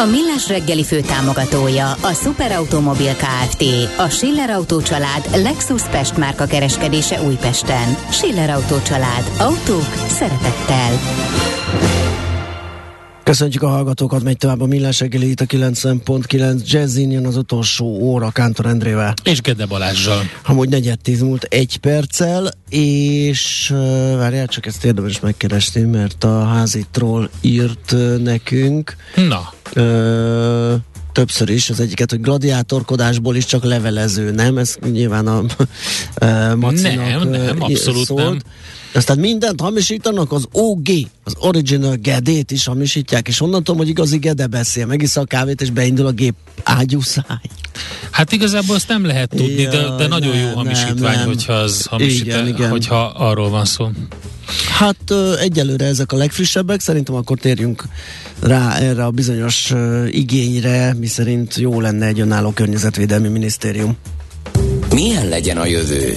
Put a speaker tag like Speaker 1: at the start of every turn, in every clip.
Speaker 1: A Millás reggeli fő támogatója a Superautomobil KFT, a Schiller Auto család Lexus Pest márka kereskedése Újpesten. Schiller Auto család. Autók szeretettel.
Speaker 2: Köszönjük a hallgatókat, megy tovább a Millás reggeli itt a 90.9 Jazzin jön az utolsó óra Kántor Endrével.
Speaker 3: És Gede Balázsjal.
Speaker 2: Amúgy negyed tíz múlt egy perccel, és várjál, csak ezt érdemes megkeresni, mert a házi troll írt nekünk.
Speaker 3: Na.
Speaker 2: Uh, többször is, az egyiket, hogy gladiátorkodásból is csak levelező, nem? Ez nyilván a uh, Macinak
Speaker 3: Nem, nem, abszolút
Speaker 2: szólt.
Speaker 3: nem.
Speaker 2: Aztán mindent hamisítanak, az OG, az Original Gedét is hamisítják, és onnan tudom, hogy igazi Gede beszél, megissza a kávét, és beindul a gép ágyúszáj.
Speaker 3: Hát igazából azt nem lehet tudni, de, de
Speaker 2: Jaj,
Speaker 3: nagyon jó
Speaker 2: nem,
Speaker 3: hamisítvány,
Speaker 2: nem, nem.
Speaker 3: hogyha az hamisít,
Speaker 2: Igen, igen.
Speaker 3: hogyha arról van szó.
Speaker 2: Hát ö, egyelőre ezek a legfrissebbek, szerintem akkor térjünk rá erre a bizonyos ö, igényre, miszerint jó lenne egy önálló környezetvédelmi minisztérium.
Speaker 4: Milyen legyen a jövő?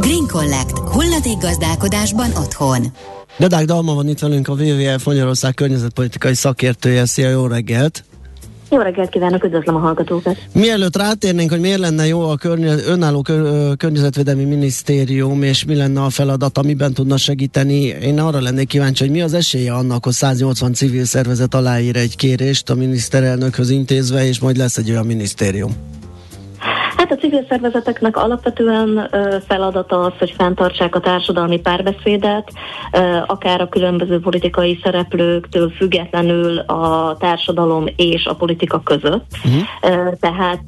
Speaker 1: Green Collect. Hulladék gazdálkodásban otthon.
Speaker 2: Dedák Dalma van itt velünk, a WWF Magyarország környezetpolitikai szakértője. Szia, jó reggelt!
Speaker 5: Jó reggelt kívánok, üdvözlöm a hallgatókat!
Speaker 2: Mielőtt rátérnénk, hogy miért lenne jó a környe, önálló kör, környezetvédelmi minisztérium, és mi lenne a feladat, amiben tudna segíteni, én arra lennék kíváncsi, hogy mi az esélye annak, hogy 180 civil szervezet aláír egy kérést a miniszterelnökhöz intézve, és majd lesz egy olyan minisztérium.
Speaker 5: Hát a civil szervezeteknek alapvetően feladata az, hogy fenntartsák a társadalmi párbeszédet, akár a különböző politikai szereplőktől függetlenül a társadalom és a politika között. Uh-huh. Tehát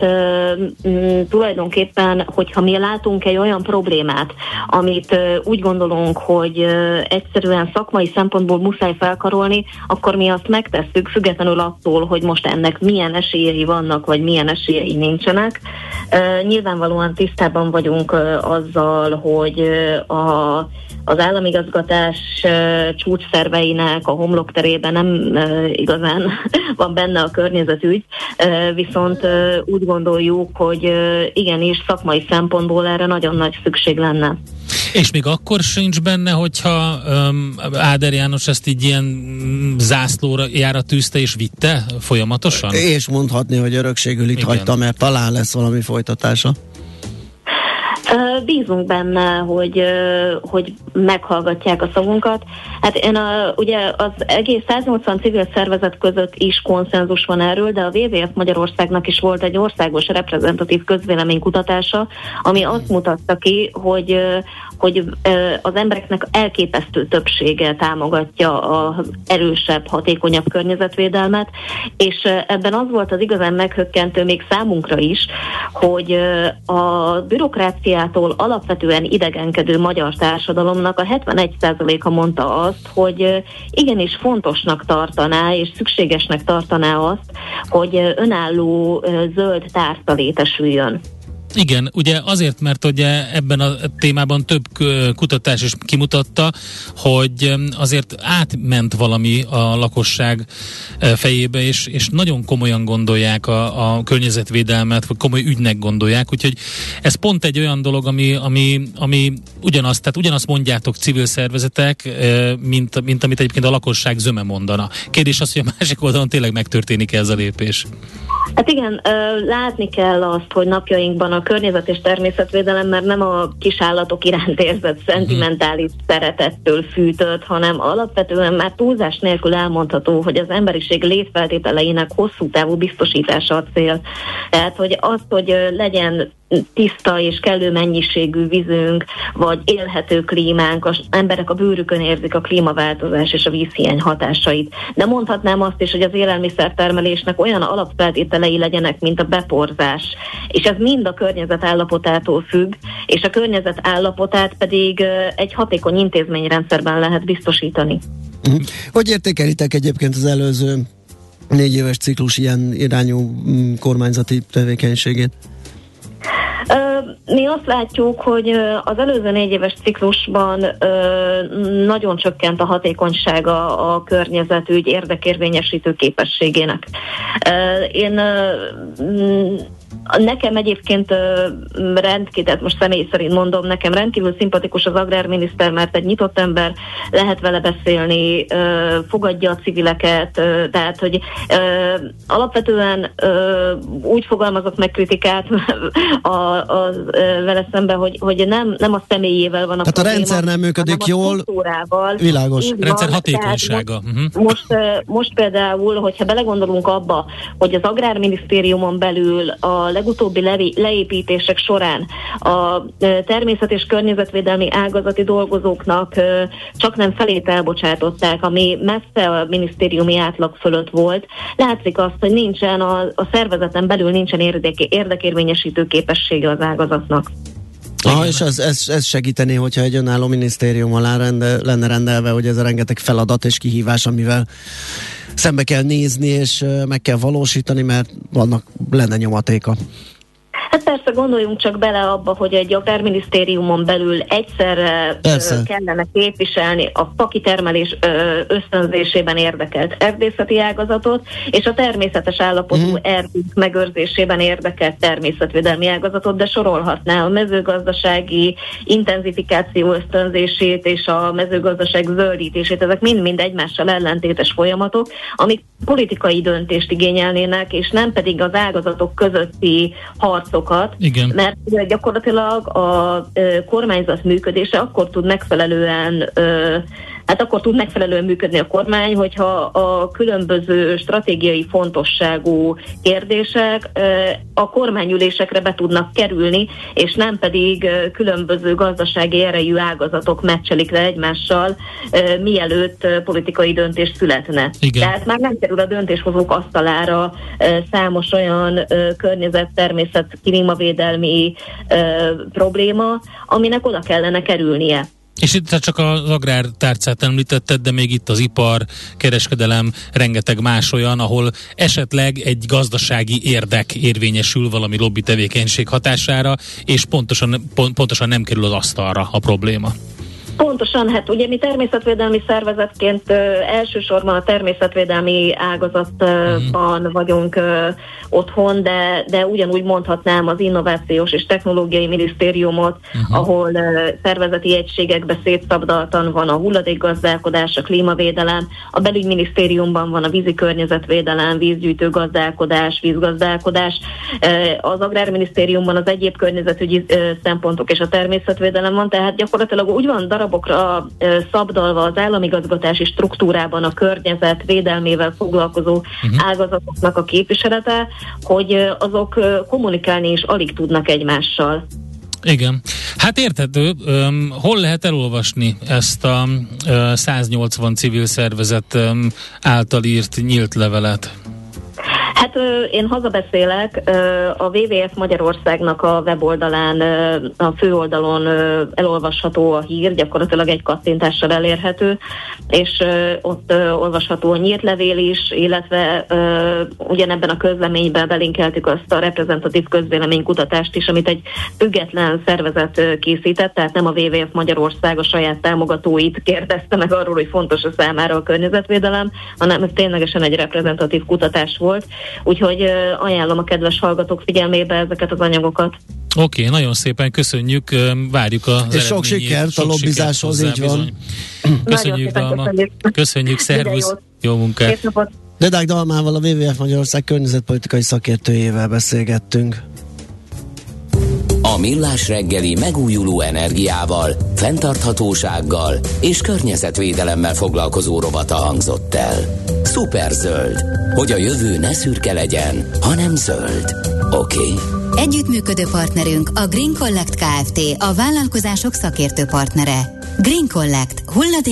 Speaker 5: tulajdonképpen, hogyha mi látunk egy olyan problémát, amit úgy gondolunk, hogy egyszerűen szakmai szempontból muszáj felkarolni, akkor mi azt megtesszük, függetlenül attól, hogy most ennek milyen esélyei vannak, vagy milyen esélyei nincsenek. Uh, nyilvánvalóan tisztában vagyunk azzal, hogy a, az államigazgatás csúcsszerveinek a homlokterében nem igazán van benne a környezetügy, viszont úgy gondoljuk, hogy igenis szakmai szempontból erre nagyon nagy szükség lenne.
Speaker 3: És még akkor sincs benne, hogyha um, Áder János ezt így ilyen mm, zászlóra jára tűzte és vitte folyamatosan?
Speaker 2: És mondhatni, hogy örökségül itt
Speaker 3: Igen.
Speaker 2: hagyta, mert talán lesz valami folytatása.
Speaker 5: Bízunk benne, hogy, hogy meghallgatják a szavunkat. Hát én a, ugye az egész 180 civil szervezet között is konszenzus van erről, de a WWF Magyarországnak is volt egy országos reprezentatív közvéleménykutatása, ami azt mutatta ki, hogy, hogy az embereknek elképesztő többsége támogatja az erősebb, hatékonyabb környezetvédelmet, és ebben az volt az igazán meghökkentő még számunkra is, hogy a bürokráciától alapvetően idegenkedő magyar társadalomnak a 71%-a mondta azt, hogy igenis fontosnak tartaná és szükségesnek tartaná azt, hogy önálló zöld tárca létesüljön.
Speaker 3: Igen, ugye azért, mert ugye ebben a témában több kutatás is kimutatta, hogy azért átment valami a lakosság fejébe, és, és nagyon komolyan gondolják a, a környezetvédelmet, vagy komoly ügynek gondolják, úgyhogy ez pont egy olyan dolog, ami, ami, ami ugyanazt, tehát ugyanazt mondjátok civil szervezetek, mint, mint amit egyébként a lakosság zöme mondana. Kérdés az, hogy a másik oldalon tényleg megtörténik ez a lépés.
Speaker 5: Hát igen, látni kell azt, hogy napjainkban a környezet és természetvédelem már nem a kisállatok iránt érzett szentimentális szeretettől fűtött, hanem alapvetően már túlzás nélkül elmondható, hogy az emberiség létfeltételeinek hosszú távú biztosítása a cél. Tehát, hogy azt, hogy legyen tiszta és kellő mennyiségű vízünk, vagy élhető klímánk, az emberek a bőrükön érzik a klímaváltozás és a vízhiány hatásait. De mondhatnám azt is, hogy az élelmiszertermelésnek olyan alapfeltételei legyenek, mint a beporzás. És ez mind a környezet állapotától függ, és a környezet állapotát pedig egy hatékony intézményrendszerben lehet biztosítani.
Speaker 2: Uh-huh. Hogy értékelitek egyébként az előző négy éves ciklus ilyen irányú mm, kormányzati tevékenységét?
Speaker 5: Mi azt látjuk, hogy az előző négy éves ciklusban nagyon csökkent a hatékonysága a környezetügy érdekérvényesítő képességének. Én Nekem egyébként rendkívül, tehát most személy szerint mondom, nekem rendkívül szimpatikus az agrárminiszter, mert egy nyitott ember, lehet vele beszélni, fogadja a civileket, tehát hogy alapvetően úgy fogalmazok meg kritikát a, a, vele szemben, hogy, hogy nem, nem a személyével van a
Speaker 2: Tehát probléma, a rendszer nem működik jól, világos.
Speaker 3: Van, rendszer hatékonysága.
Speaker 5: Most, uh-huh. most, most például, hogyha belegondolunk abba, hogy az agrárminisztériumon belül a legutóbbi levi, leépítések során a természet és környezetvédelmi ágazati dolgozóknak csak nem felét elbocsátották, ami messze a minisztériumi átlag fölött volt. Látszik azt, hogy nincsen a, a szervezeten belül nincsen érdeke, érdekérvényesítő képessége az ágazatnak.
Speaker 2: Ah, és ez, ez, ez segítené, hogyha egy önálló minisztérium alá rende, lenne rendelve, hogy ez a rengeteg feladat és kihívás, amivel szembe kell nézni, és meg kell valósítani, mert vannak lenne nyomatéka.
Speaker 5: Hát persze gondoljunk csak bele abba, hogy egy agrárminisztériumon belül egyszerre persze. kellene képviselni a fakitermelés ösztönzésében érdekelt erdészeti ágazatot, és a természetes állapotú mm. erdők megőrzésében érdekelt természetvédelmi ágazatot, de sorolhatná a mezőgazdasági intenzifikáció ösztönzését és a mezőgazdaság zöldítését. Ezek mind-mind egymással ellentétes folyamatok, amik politikai döntést igényelnének, és nem pedig az ágazatok közötti harcok adatokat,
Speaker 3: Igen.
Speaker 5: mert gyakorlatilag a kormányzat működése akkor tud megfelelően hát akkor tud megfelelően működni a kormány, hogyha a különböző stratégiai fontosságú kérdések a kormányülésekre be tudnak kerülni, és nem pedig különböző gazdasági erejű ágazatok meccselik le egymással, mielőtt politikai döntés születne. Igen. Tehát már nem kerül a döntéshozók asztalára számos olyan környezet, természet, klímavédelmi probléma, aminek oda kellene kerülnie.
Speaker 3: És itt csak az agrártárcát említetted, de még itt az ipar, kereskedelem, rengeteg más olyan, ahol esetleg egy gazdasági érdek érvényesül valami lobby tevékenység hatására, és pontosan, pont, pontosan nem kerül az asztalra a probléma.
Speaker 5: Pontosan, hát ugye mi természetvédelmi szervezetként ö, elsősorban a természetvédelmi ágazatban uh-huh. vagyunk ö, otthon, de, de ugyanúgy mondhatnám az Innovációs és Technológiai Minisztériumot, uh-huh. ahol ö, szervezeti egységekbe szétszabdaltan van a hulladékgazdálkodás, a klímavédelem, a belügyminisztériumban van a vízi környezetvédelem, vízgyűjtő gazdálkodás, vízgazdálkodás, az Agrárminisztériumban az egyéb környezetügyi szempontok és a természetvédelem van, tehát gyakorlatilag úgy van darab darabokra szabdalva az államigazgatási struktúrában a környezet védelmével foglalkozó uh-huh. ágazatoknak a képviselete, hogy azok kommunikálni is alig tudnak egymással.
Speaker 3: Igen. Hát érthető, um, hol lehet elolvasni ezt a uh, 180 civil szervezet um, által írt nyílt levelet?
Speaker 5: Hát én hazabeszélek, a WWF Magyarországnak a weboldalán, a főoldalon elolvasható a hír, gyakorlatilag egy kattintással elérhető, és ott olvasható a nyílt levél is, illetve ugyanebben a közleményben belinkeltük azt a reprezentatív közvéleménykutatást is, amit egy független szervezet készített, tehát nem a WWF Magyarország a saját támogatóit kérdezte meg arról, hogy fontos a számára a környezetvédelem, hanem ténylegesen egy reprezentatív kutatás volt, Úgyhogy ajánlom a kedves hallgatók figyelmébe ezeket az anyagokat.
Speaker 3: Oké, okay, nagyon szépen köszönjük, várjuk a
Speaker 2: És sok sikert a lobbizáshoz, így van.
Speaker 3: Köszönjük, Dalma. Köszönjük, köszönjük szervusz. Jó munkát.
Speaker 2: Dedák Dalmával, a WWF Magyarország környezetpolitikai szakértőjével beszélgettünk.
Speaker 4: A Millás reggeli megújuló energiával, fenntarthatósággal és környezetvédelemmel foglalkozó rovata hangzott el. Szuper zöld, hogy a jövő ne szürke legyen, hanem zöld. Oké. Okay.
Speaker 1: Együttműködő partnerünk a Green Collect Kft. A vállalkozások szakértő partnere. Green Collect.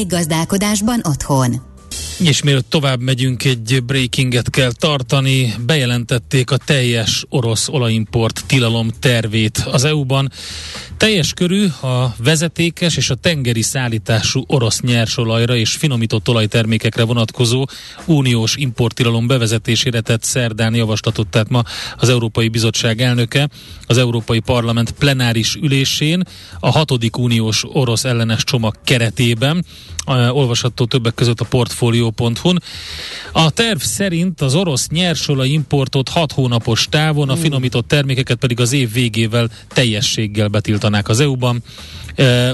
Speaker 1: gazdálkodásban otthon.
Speaker 3: És mielőtt tovább megyünk, egy breakinget kell tartani. Bejelentették a teljes orosz olajimport tilalom tervét az EU-ban. Teljes körű a vezetékes és a tengeri szállítású orosz nyersolajra és finomított olajtermékekre vonatkozó uniós importtilalom bevezetésére tett szerdán javaslatot tehát ma az Európai Bizottság elnöke az Európai Parlament plenáris ülésén a hatodik uniós orosz ellenes csomag keretében olvasható többek között a portfolio.hu-n. A terv szerint az orosz nyersolaj importot 6 hónapos távon, a hmm. finomított termékeket pedig az év végével teljességgel betiltanák az EU-ban.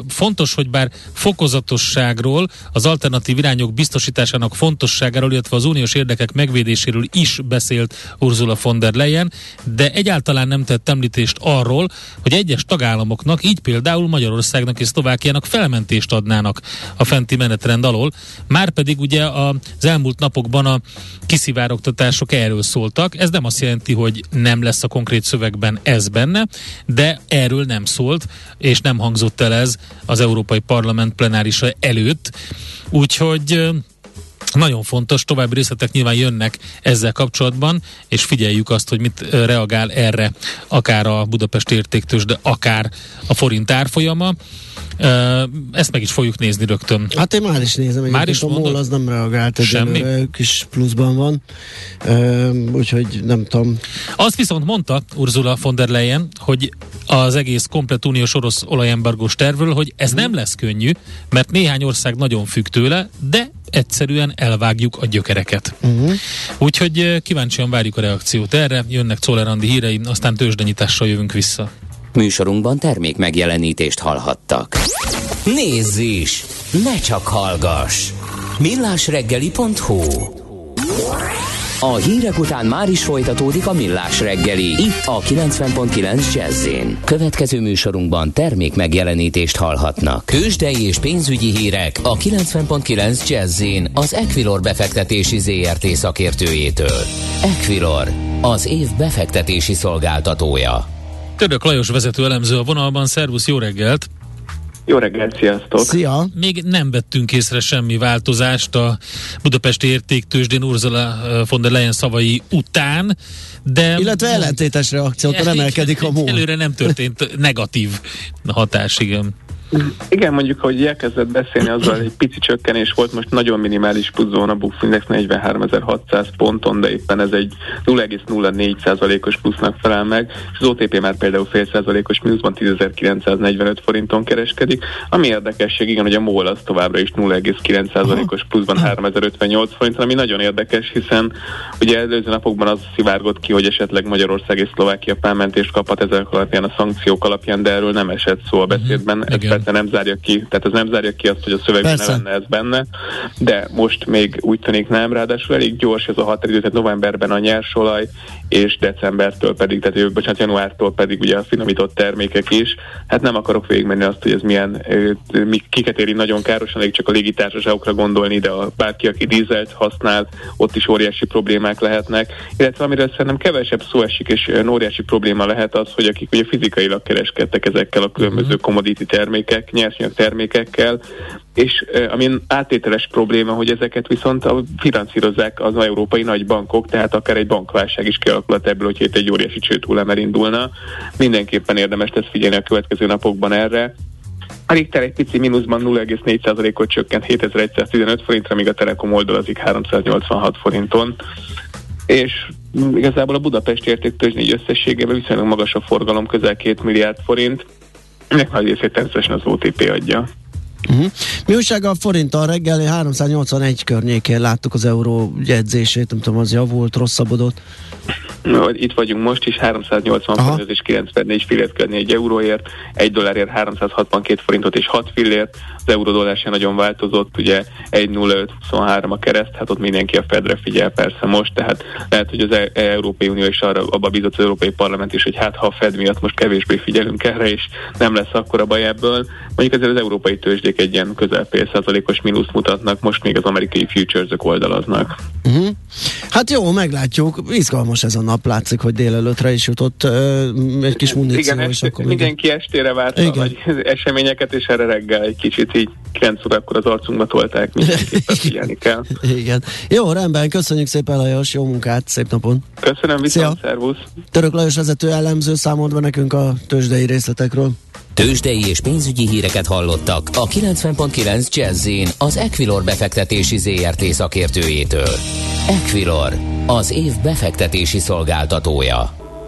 Speaker 3: Fontos, hogy bár fokozatosságról, az alternatív irányok biztosításának fontosságáról, illetve az uniós érdekek megvédéséről is beszélt Ursula von der Leyen, de egyáltalán nem tett említést arról, hogy egyes tagállamoknak, így például Magyarországnak és Szlovákiának felmentést adnának a fenti menetrend alól. Márpedig ugye az elmúlt napokban a kiszivárogtatások erről szóltak. Ez nem azt jelenti, hogy nem lesz a konkrét szövegben ez benne, de erről nem szólt, és nem hangzott el ez az Európai Parlament plenárisa előtt. Úgyhogy nagyon fontos, további részletek nyilván jönnek ezzel kapcsolatban, és figyeljük azt, hogy mit reagál erre akár a Budapest értéktős, de akár a forint árfolyama. Ezt meg is fogjuk nézni rögtön.
Speaker 2: Hát én már is nézem, már is a MOL az nem reagált
Speaker 3: Semmi?
Speaker 2: kis pluszban van, úgyhogy nem tudom.
Speaker 3: Azt viszont mondta Ursula von der Leyen, hogy az egész komplet uniós orosz olajembargós tervről, hogy ez nem lesz könnyű, mert néhány ország nagyon függ tőle, de egyszerűen elvágjuk a gyökereket. Uh-huh. Úgyhogy kíváncsian várjuk a reakciót erre, jönnek Czoller hírei, aztán tőzsdenyítással jövünk vissza.
Speaker 4: Műsorunkban termék megjelenítést hallhattak. Nézz is! Ne csak hallgass! millásreggeli.hu A hírek után már is folytatódik a Millás reggeli, itt a 90.9 jazz Következő műsorunkban termék megjelenítést hallhatnak. Kősdei és pénzügyi hírek a 90.9 jazz az Equilor befektetési ZRT szakértőjétől. Equilor, az év befektetési szolgáltatója.
Speaker 3: Török Lajos vezető elemző a vonalban, szervusz, jó reggelt!
Speaker 6: Jó reggelt, sziasztok!
Speaker 2: Szia!
Speaker 3: Még nem vettünk észre semmi változást a Budapesti Értéktősdén Ursula von der Leyen szavai után, de...
Speaker 2: Illetve ellentétes reakciót emelkedik a múl.
Speaker 3: Előre nem történt negatív hatás, igen.
Speaker 6: Igen, mondjuk, hogy elkezdett beszélni, azzal egy pici csökkenés volt, most nagyon minimális pluszon a Bux Index 43.600 ponton, de éppen ez egy 0,04%-os plusznak felel meg, és az OTP már például fél százalékos mínuszban 10.945 forinton kereskedik. Ami érdekesség, igen, hogy a MOL az továbbra is 0,9%-os pluszban 3058 forinton, ami nagyon érdekes, hiszen ugye előző napokban az szivárgott ki, hogy esetleg Magyarország és Szlovákia felmentést kaphat ezek alapján a szankciók alapján, de erről nem esett szó a beszédben. Mm, persze nem zárja ki, tehát az nem zárja ki azt, hogy a szövegben ne lenne ez benne, de most még úgy tűnik nem, ráadásul elég gyors ez a határidő, tehát novemberben a nyersolaj, és decembertől pedig, tehát bocsánat, januártól pedig ugye a finomított termékek is. Hát nem akarok végigmenni azt, hogy ez milyen, mi, kiket éri nagyon károsan, elég csak a légitársaságokra gondolni, de a bárki, aki dízelt használ, ott is óriási problémák lehetnek. Illetve amiről szerintem kevesebb szó esik, és óriási probléma lehet az, hogy akik ugye fizikailag kereskedtek ezekkel a különböző mhm. commodity termékek, nyersanyag termékekkel, és ami átételes probléma, hogy ezeket viszont finanszírozzák az európai nagy bankok, tehát akár egy bankválság is kialakulhat ebből, hogy itt egy óriási csőtúlem elindulna. Mindenképpen érdemes lesz figyelni a következő napokban erre. A Richter egy pici mínuszban 0,4%-ot csökkent 7115 forintra, míg a Telekom oldalazik 386 forinton. És igazából a Budapest értéktőzsnégy összességében viszonylag magas a forgalom, közel 2 milliárd forint. Ennek nagy részét természetesen az OTP adja.
Speaker 2: Uh-huh. Mi újság a forinttal reggel 381 környékén láttuk az euró jegyzését, nem tudom, az javult, rosszabbodott.
Speaker 6: Itt vagyunk most is, 380 forint és 94 fillért körni egy euróért, egy dollárért 362 forintot és 6 fillért, az euró dollár sem nagyon változott, ugye 1.0523 a kereszt, hát ott mindenki a Fedre figyel persze most, tehát lehet, hogy az e- Európai Unió is arra abba bizott az Európai Parlament is, hogy hát ha a Fed miatt most kevésbé figyelünk erre, és nem lesz akkor a baj ebből. Mondjuk ezért az európai tőzsdék egy ilyen közel fél százalékos mínusz mutatnak, most még az amerikai futures oldalaznak.
Speaker 2: Uh-huh. Hát jó, meglátjuk, izgalmas ez a nap látszik, hogy délelőtre is jutott egy kis muníció.
Speaker 6: Igen,
Speaker 2: és akkor
Speaker 6: mindenki estére várta Igen. vagy eseményeket, és erre reggel egy kicsit így 9 órakor az arcunkba tolták, mindenképpen figyelni kell.
Speaker 2: Igen. Jó, rendben, köszönjük szépen Lajos, jó munkát, szép napon.
Speaker 6: Köszönöm, viszont, szervusz.
Speaker 2: Török Lajos vezető elemző számolt be nekünk a tőzsdei részletekről.
Speaker 4: Tőzsdei és pénzügyi híreket hallottak a 90.9 jazz az Equilor befektetési ZRT szakértőjétől. Equilor, az év befektetési szolgáltatója.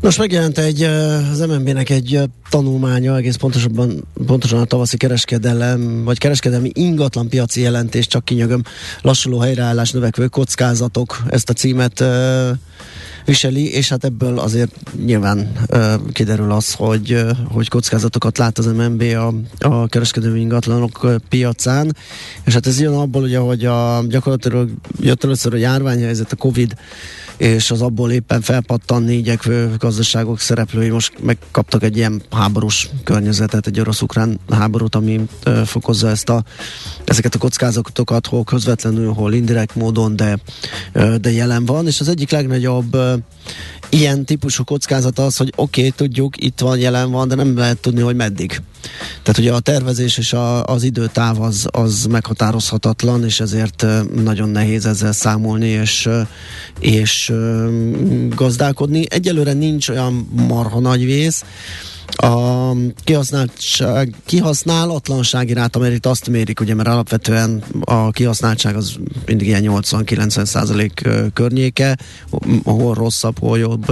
Speaker 2: Nos, megjelent egy, az MNB-nek egy tanulmánya, egész pontosabban, pontosan a tavaszi kereskedelem, vagy kereskedelmi ingatlan piaci jelentés, csak kinyögöm, lassuló helyreállás, növekvő kockázatok, ezt a címet viseli, és hát ebből azért nyilván uh, kiderül az, hogy, uh, hogy kockázatokat lát az MNB a, a kereskedelmi ingatlanok piacán, és hát ez jön abból, ugye, hogy a, gyakorlatilag jött először a járványhelyzet, a Covid és az abból éppen felpattanni igyekvő gazdaságok szereplői most megkaptak egy ilyen háborús környezetet, egy orosz-ukrán háborút, ami ö, fokozza ezt a, ezeket a kockázatokat, hol közvetlenül, hol indirekt módon, de, ö, de jelen van, és az egyik legnagyobb ilyen típusú kockázat az, hogy oké, okay, tudjuk, itt van, jelen van, de nem lehet tudni, hogy meddig. Tehát ugye a tervezés és a, az időtáv az, az meghatározhatatlan, és ezért nagyon nehéz ezzel számolni és, és gazdálkodni. Egyelőre nincs olyan marha nagy vész, a kihasználtság, kihasználatlansági ráta, mert itt azt mérik, ugye, mert alapvetően a kihasználtság az mindig ilyen 80-90 százalék környéke, hol rosszabb, hol jobb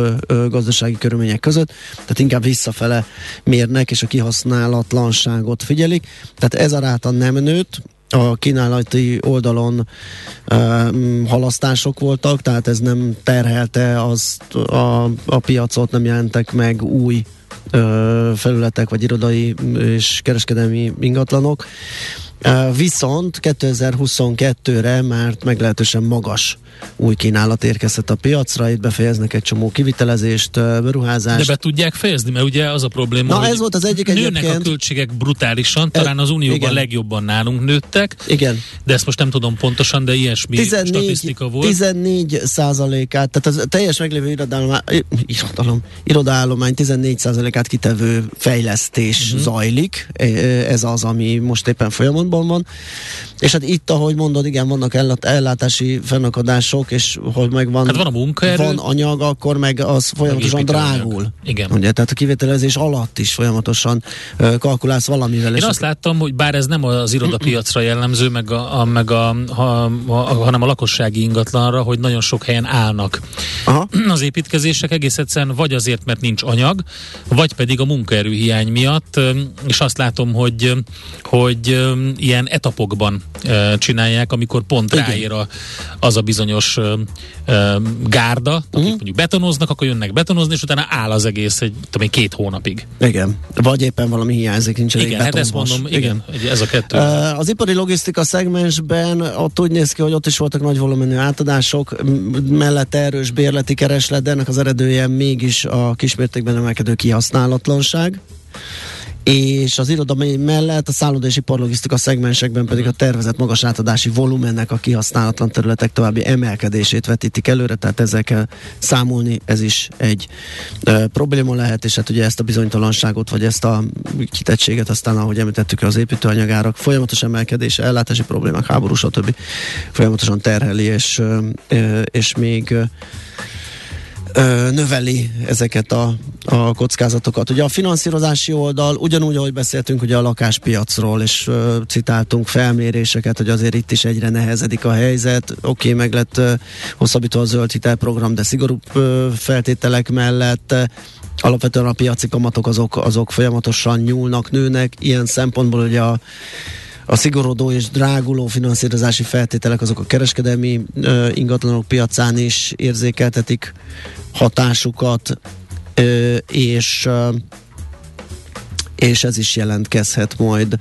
Speaker 2: gazdasági körülmények között, tehát inkább visszafele mérnek, és a kihasználatlanságot figyelik. Tehát ez a ráta nem nőtt, a kínálati oldalon uh, halasztások voltak, tehát ez nem terhelte az a, a piacot, nem jelentek meg új felületek, vagy irodai és kereskedelmi ingatlanok. Viszont 2022-re már meglehetősen magas új kínálat érkezett a piacra, itt befejeznek egy csomó kivitelezést, beruházást.
Speaker 3: De be tudják fejezni, mert ugye az a probléma,
Speaker 2: Na, hogy ez volt az egyik
Speaker 3: nőnek egyébként. a költségek brutálisan, talán az Unióban igen. legjobban nálunk nőttek,
Speaker 2: igen.
Speaker 3: de ezt most nem tudom pontosan, de ilyesmi 14, statisztika volt.
Speaker 2: 14 százalékát, tehát az teljes meglévő irodalom, irodalom, irodaállomány 14 százalékát kitevő fejlesztés uh-huh. zajlik, ez az, ami most éppen folyamatban van, és hát itt, ahogy mondod, igen, vannak ellátási fennakadások, és hogy meg van,
Speaker 3: hát van, a munkaerő,
Speaker 2: van anyag, akkor meg az folyamatosan drágul.
Speaker 3: Igen.
Speaker 2: Ugye, tehát a kivételezés alatt is folyamatosan uh, kalkulálsz valamivel.
Speaker 3: Én azt láttam, hogy bár ez nem az irodapiacra jellemző, meg a, a, meg a, a, a, hanem a lakossági ingatlanra, hogy nagyon sok helyen állnak Aha. az építkezések egész egyszerűen vagy azért, mert nincs anyag, vagy pedig a munkaerőhiány miatt, és azt látom, hogy, hogy ilyen etapokban csinálják, amikor pont Igen. ráér a, az a bizonyos uh, gárda, uh-huh. akik mondjuk betonoznak, akkor jönnek betonozni, és utána áll az egész egy, tudom két hónapig.
Speaker 2: Igen. Vagy éppen valami hiányzik, nincs elég
Speaker 3: Igen, hát ezt mondom, igen, igen, ez a kettő.
Speaker 2: Az ipari logisztika szegmensben ott úgy néz ki, hogy ott is voltak nagy volumenű átadások, mellett erős bérleti kereslet, de ennek az eredője mégis a kismértékben emelkedő kihasználatlanság és az irodalmi mellett a szálloda és iparlogisztika szegmensekben pedig a tervezett magas átadási volumennek a kihasználatlan területek további emelkedését vetítik előre, tehát ezzel kell számolni, ez is egy e, probléma lehet, és hát ugye ezt a bizonytalanságot, vagy ezt a kitettséget aztán, ahogy említettük, az építőanyagárak folyamatos emelkedése, ellátási problémák, háború, stb. folyamatosan terheli, és, e, és még ö, növeli ezeket a, a kockázatokat. Ugye a finanszírozási oldal, ugyanúgy, ahogy beszéltünk ugye a lakáspiacról, és ö, citáltunk felméréseket, hogy azért itt is egyre nehezedik a helyzet. Oké, okay, meg lett ö, hosszabbítva a zöld hitelprogram, de szigorú ö, feltételek mellett alapvetően a piaci kamatok azok, azok folyamatosan nyúlnak, nőnek. Ilyen szempontból ugye a a szigorodó és dráguló finanszírozási feltételek azok a kereskedelmi ö, ingatlanok piacán is érzékeltetik hatásukat, ö, és ö, és ez is jelentkezhet majd.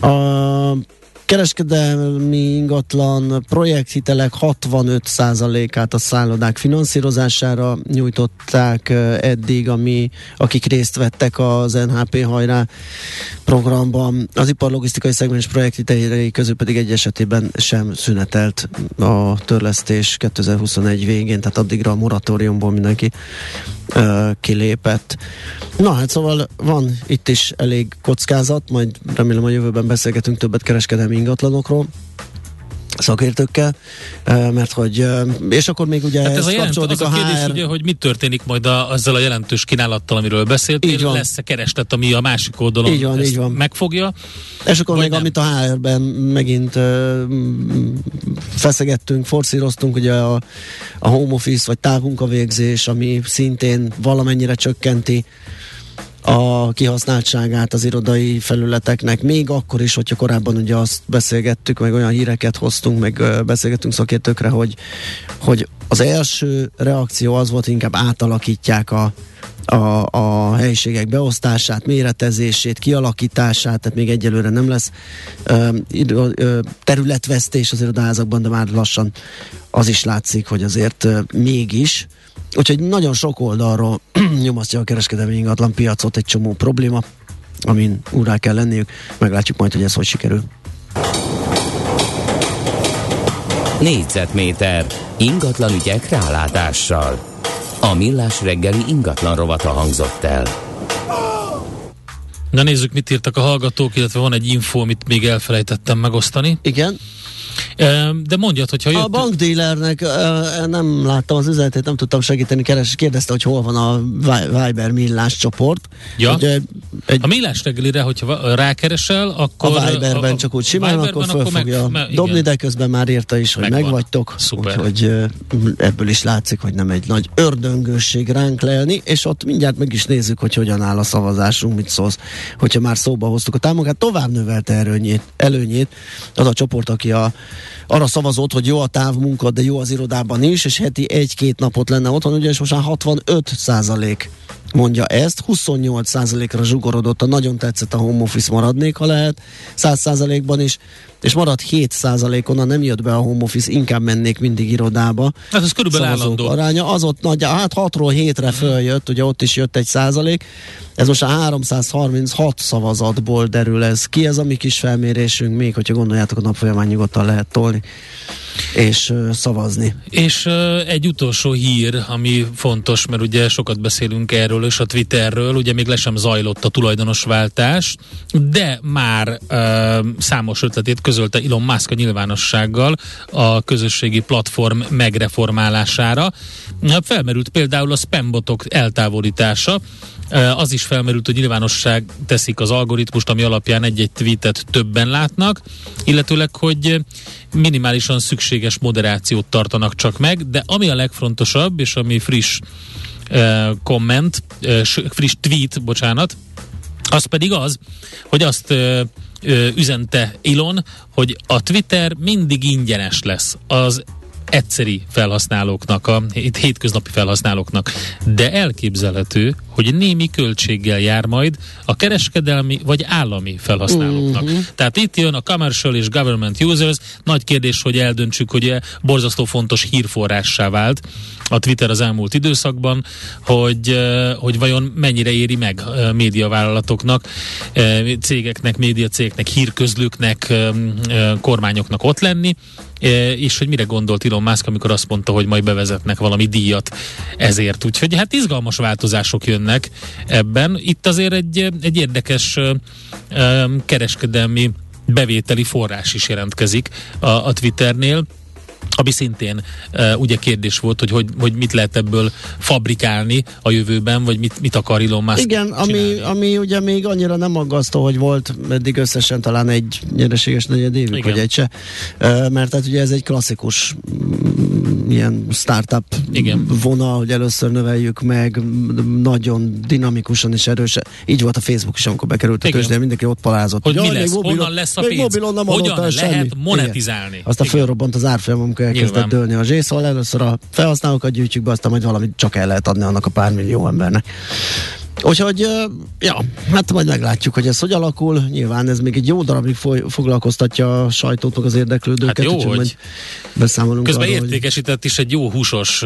Speaker 2: A kereskedelmi ingatlan projekthitelek 65%-át a szállodák finanszírozására nyújtották eddig, ami, akik részt vettek az NHP hajrá programban. Az iparlogisztikai szegmens projekthitelei közül pedig egy esetében sem szünetelt a törlesztés 2021 végén, tehát addigra a moratóriumból mindenki kilépett. Na hát szóval van itt is elég kockázat, majd remélem a jövőben beszélgetünk többet kereskedelmi ingatlanokról szakértőkkel, mert hogy, és akkor még ugye
Speaker 3: hát ez,
Speaker 2: ez
Speaker 3: a, jelent, az a, a kérdés,
Speaker 2: HR...
Speaker 3: ugye, hogy mit történik majd a, azzal a jelentős kínálattal, amiről beszéltél, lesz-e kereslet, ami a másik oldalon
Speaker 2: így van, így van.
Speaker 3: megfogja.
Speaker 2: És akkor még nem? amit a HR-ben megint uh, feszegettünk, forszíroztunk, ugye a, a home office vagy távmunkavégzés, ami szintén valamennyire csökkenti a kihasználtságát az irodai felületeknek, még akkor is, hogyha korábban ugye azt beszélgettük, meg olyan híreket hoztunk, meg beszélgettünk szakértőkre, hogy, hogy az első reakció az volt, inkább átalakítják a, a, a helyiségek beosztását, méretezését, kialakítását, tehát még egyelőre nem lesz ö, ö, területvesztés az irodaházakban, de már lassan az is látszik, hogy azért ö, mégis Úgyhogy nagyon sok oldalról nyomasztja a kereskedelmi ingatlan piacot egy csomó probléma, amin úrá kell lenniük. Meglátjuk majd, hogy ez hogy sikerül.
Speaker 4: Négyzetméter ingatlan ügyek rálátással. A millás reggeli ingatlan rovata hangzott el.
Speaker 3: Na nézzük, mit írtak a hallgatók, illetve van egy info, amit még elfelejtettem megosztani.
Speaker 2: Igen.
Speaker 3: De mondjad, hogyha jött...
Speaker 2: A bankdílernek nem láttam az üzenetét, nem tudtam segíteni, keres, kérdezte, hogy hol van a Viber millás csoport.
Speaker 3: Ja. Ugye, egy... A millás reggelire, hogyha rákeresel, akkor...
Speaker 2: A Viberben a, csak úgy simán, akkor föl akkor fogja meg, dobni, de közben már írta is, hogy Megvan. megvagytok.
Speaker 3: Szuper.
Speaker 2: Úgyhogy ebből is látszik, hogy nem egy nagy ördöngőség ránk lelni, és ott mindjárt meg is nézzük, hogy hogyan áll a szavazásunk, mit szólsz, hogyha már szóba hoztuk a támogat, tovább növelte előnyét, előnyét az a csoport, aki a arra szavazott, hogy jó a távmunka, de jó az irodában is, és heti egy-két napot lenne otthon, ugye, és most már 65 százalék mondja ezt, 28 százalékra zsugorodott, a nagyon tetszett a home office maradnék, ha lehet, 100 százalékban is, és maradt 7 százalékon, nem jött be a home office, inkább mennék mindig irodába.
Speaker 3: Hát ez körülbelül állandó.
Speaker 2: Aránya, az ott nagy, hát 6-ról 7-re följött, ugye ott is jött egy százalék, ez most a 336 szavazatból derül ez ki, ez a mi kis felmérésünk, még hogyha gondoljátok, a nap folyamán nyugodtan lehet tolni és szavazni.
Speaker 3: És egy utolsó hír, ami fontos, mert ugye sokat beszélünk erről és a Twitterről, ugye még le sem zajlott a tulajdonosváltás, de már számos ötletét közölte Elon Musk a nyilvánossággal a közösségi platform megreformálására. Felmerült például a spambotok eltávolítása, az is felmerült, hogy nyilvánosság teszik az algoritmust, ami alapján egy-egy tweetet többen látnak, illetőleg, hogy minimálisan szükséges moderációt tartanak csak meg, de ami a legfontosabb, és ami friss komment, friss tweet, bocsánat, az pedig az, hogy azt üzente Elon, hogy a Twitter mindig ingyenes lesz. Az egyszeri felhasználóknak, a hétköznapi felhasználóknak, de elképzelhető, hogy némi költséggel jár majd a kereskedelmi vagy állami felhasználóknak. Uh-huh. Tehát itt jön a commercial és government users. Nagy kérdés, hogy eldöntsük, hogy borzasztó fontos hírforrássá vált a Twitter az elmúlt időszakban, hogy, hogy vajon mennyire éri meg médiavállalatoknak, cégeknek, médiacégeknek, hírközlőknek, kormányoknak ott lenni, és hogy mire gondolt Elon Musk, amikor azt mondta, hogy majd bevezetnek valami díjat ezért. Úgyhogy hát izgalmas változások jönnek ebben. Itt azért egy, egy érdekes kereskedelmi bevételi forrás is jelentkezik a, a Twitternél ami szintén uh, ugye kérdés volt, hogy, hogy hogy mit lehet ebből fabrikálni a jövőben, vagy mit, mit akar Elon Musk
Speaker 2: Igen, ami, ami ugye még annyira nem aggasztó, hogy volt eddig összesen talán egy nyereséges negyed évük, Igen. vagy egy se, uh, mert hát ugye ez egy klasszikus mm, ilyen startup Igen. vona, hogy először növeljük meg, nagyon dinamikusan és erősen. Így volt a Facebook is, amikor bekerült a tőzsdén, mindenki ott palázott.
Speaker 3: Hogy, hogy mi lesz, mobilon, honnan lesz a pénz, mobilon nem hogyan lehet semmi. monetizálni. Igen.
Speaker 2: Aztán fölrobbant az árfolyam, amikor elkezdett dőlni a zsé, szóval először a felhasználókat gyűjtjük be, aztán majd valamit csak el lehet adni annak a pár millió embernek. Úgyhogy, ja, hát majd meglátjuk, hogy ez hogy alakul. Nyilván ez még egy jó darabig foly, foglalkoztatja a sajtót, meg az érdeklődőket.
Speaker 3: Hát jó, hogy
Speaker 2: beszámolunk
Speaker 3: közben
Speaker 2: arról,
Speaker 3: értékesített hogy... is egy jó húsos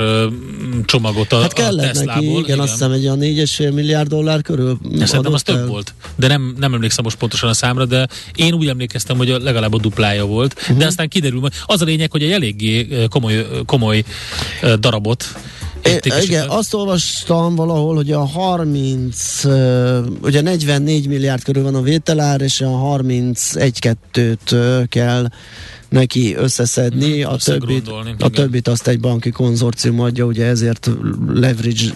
Speaker 3: csomagot a,
Speaker 2: hát kellett
Speaker 3: a.
Speaker 2: Neki, igen, igen, azt hiszem egy a 4,5 milliárd dollár körül.
Speaker 3: Szerintem az több volt, de nem, nem emlékszem most pontosan a számra, de én úgy emlékeztem, hogy legalább a duplája volt, uh-huh. de mhm. aztán kiderül, az a lényeg, hogy egy eléggé komoly, komoly darabot
Speaker 2: É, igen, azt olvastam valahol, hogy a 30, ugye 44 milliárd körül van a vételár, és a 31-2-t kell neki összeszedni, hmm, a, többit, a többit azt egy banki konzorcium adja, ugye ezért leverage,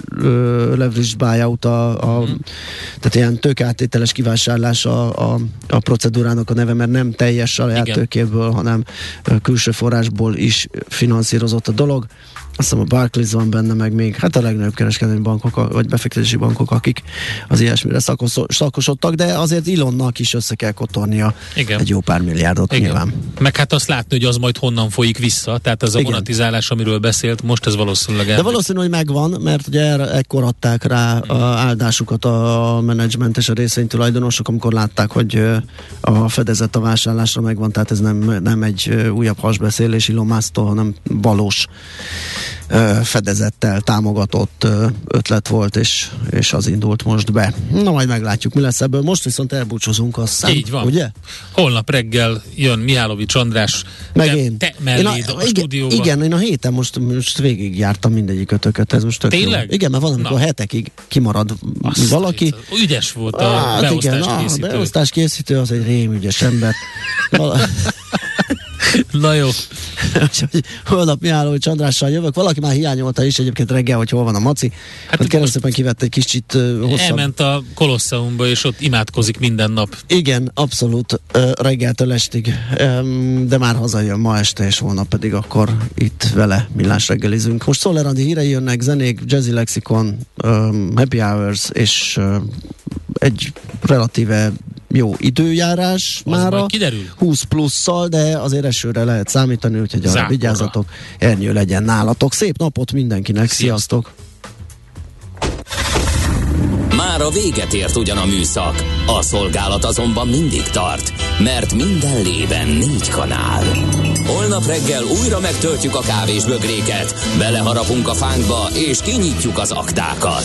Speaker 2: leverage buyout, a, a, hmm. tehát ilyen tőkeáttételes kivásárlás a, a, a procedúrának a neve, mert nem teljes saját tőkéből, hanem külső forrásból is finanszírozott a dolog. Azt hiszem a Barclays van benne, meg még hát a legnagyobb kereskedelmi bankok, vagy befektetési bankok, akik az ilyesmire szakos, szakosodtak, de azért Ilonnak is össze kell kotornia Igen. egy jó pár milliárdot Igen. nyilván.
Speaker 3: Meg hát azt látni, hogy az majd honnan folyik vissza, tehát ez a Igen. vonatizálás, amiről beszélt, most ez valószínűleg
Speaker 2: De valószínű, hogy megvan, mert ugye erre ekkor adták rá a áldásukat a menedzsment és a részvénytulajdonosok, amikor látták, hogy a fedezet a vásárlásra megvan, tehát ez nem, nem egy újabb hasbeszélés Elon musk hanem valós fedezettel támogatott ötlet volt, és, és az indult most be. Na majd meglátjuk, mi lesz ebből. Most viszont elbúcsúzunk, azt hiszem,
Speaker 3: Így van.
Speaker 2: ugye?
Speaker 3: Holnap reggel jön Mihálovics András
Speaker 2: meg te, én.
Speaker 3: te melléd én a, a igen, stúdióba.
Speaker 2: Igen, én a héten most, most végigjártam mindegyik ötököt, ez most tök
Speaker 3: Tényleg?
Speaker 2: Jó. Igen, mert van, amikor Na. hetekig kimarad Azt valaki.
Speaker 3: Szét. Ügyes volt a ah, beosztás igen, készítő.
Speaker 2: A beosztás készítő az egy rémügyes ember.
Speaker 3: Na jó.
Speaker 2: Úgyhogy holnap Mihály Csandrással jövök. Valaki már hiányolta is egyébként reggel, hogy hol van a maci. Hát, hát keresztül kivett egy kicsit uh, hosszabb.
Speaker 3: Elment a Kolosseumba, és ott imádkozik minden nap.
Speaker 2: Igen, abszolút uh, reggeltől estig. Um, de már hazajön ma este, és holnap pedig akkor itt vele millás reggelizünk. Most Szoller Andi hírei jönnek, zenék, Jazzy Lexicon, um, Happy Hours, és uh, egy relatíve jó időjárás már. 20 plusszal, de azért esőre lehet számítani, úgyhogy arra vigyázzatok, ernyő legyen nálatok. Szép napot mindenkinek, sziasztok!
Speaker 4: Már a véget ért ugyan a műszak, a szolgálat azonban mindig tart, mert minden lében négy kanál. Holnap reggel újra megtöltjük a kávés bögréket, beleharapunk a fánkba és kinyitjuk az aktákat.